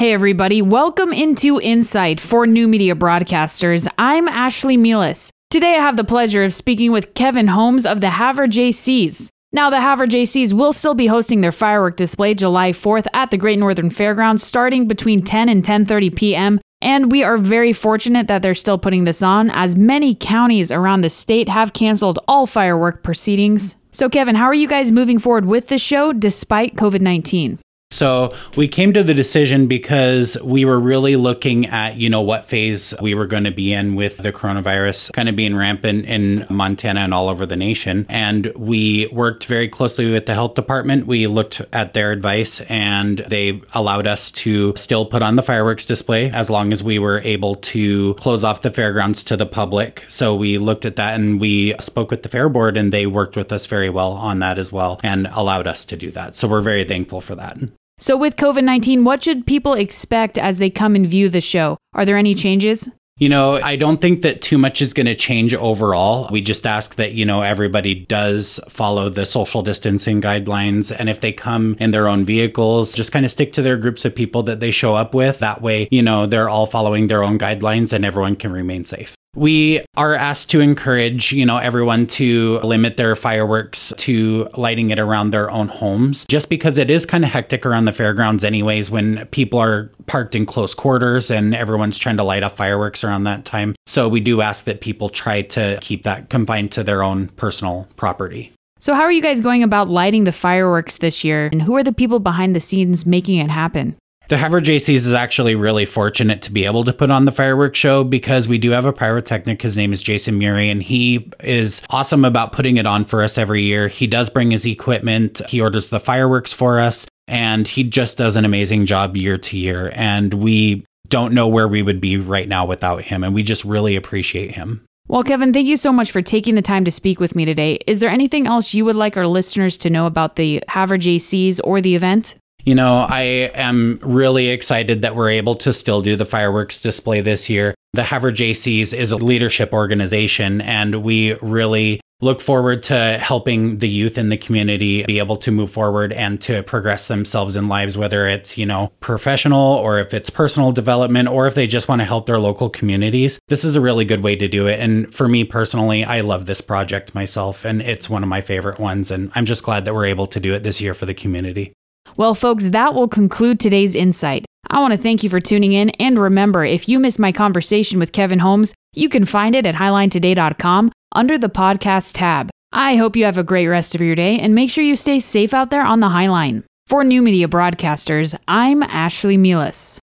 Hey, everybody, welcome into Insight for New Media Broadcasters. I'm Ashley Milas. Today, I have the pleasure of speaking with Kevin Holmes of the Havre JCs. Now, the Havre JCs will still be hosting their firework display July 4th at the Great Northern Fairgrounds starting between 10 and 10:30 p.m. And we are very fortunate that they're still putting this on as many counties around the state have canceled all firework proceedings. So Kevin, how are you guys moving forward with the show despite COVID-19? So we came to the decision because we were really looking at, you know, what phase we were going to be in with the coronavirus kind of being rampant in Montana and all over the nation. And we worked very closely with the health department. We looked at their advice and they allowed us to still put on the fireworks display as long as we were able to close off the fairgrounds to the public. So we looked at that and we spoke with the fair board and they worked with us very well on that as well and allowed us to do that. So we're very thankful for that. So, with COVID 19, what should people expect as they come and view the show? Are there any changes? You know, I don't think that too much is going to change overall. We just ask that, you know, everybody does follow the social distancing guidelines. And if they come in their own vehicles, just kind of stick to their groups of people that they show up with. That way, you know, they're all following their own guidelines and everyone can remain safe. We are asked to encourage, you know, everyone to limit their fireworks to lighting it around their own homes just because it is kind of hectic around the fairgrounds anyways when people are parked in close quarters and everyone's trying to light up fireworks around that time. So we do ask that people try to keep that confined to their own personal property. So how are you guys going about lighting the fireworks this year and who are the people behind the scenes making it happen? The Havre JCs is actually really fortunate to be able to put on the fireworks show because we do have a pyrotechnic. His name is Jason Murray, and he is awesome about putting it on for us every year. He does bring his equipment, he orders the fireworks for us, and he just does an amazing job year to year. And we don't know where we would be right now without him, and we just really appreciate him. Well, Kevin, thank you so much for taking the time to speak with me today. Is there anything else you would like our listeners to know about the Havre JCs or the event? You know, I am really excited that we're able to still do the fireworks display this year. The Havre JCs is a leadership organization, and we really look forward to helping the youth in the community be able to move forward and to progress themselves in lives whether it's you know professional or if it's personal development or if they just want to help their local communities this is a really good way to do it and for me personally i love this project myself and it's one of my favorite ones and i'm just glad that we're able to do it this year for the community well, folks, that will conclude today's insight. I want to thank you for tuning in, and remember, if you missed my conversation with Kevin Holmes, you can find it at highlinetoday.com under the podcast tab. I hope you have a great rest of your day, and make sure you stay safe out there on the Highline. For New Media Broadcasters, I'm Ashley Milas.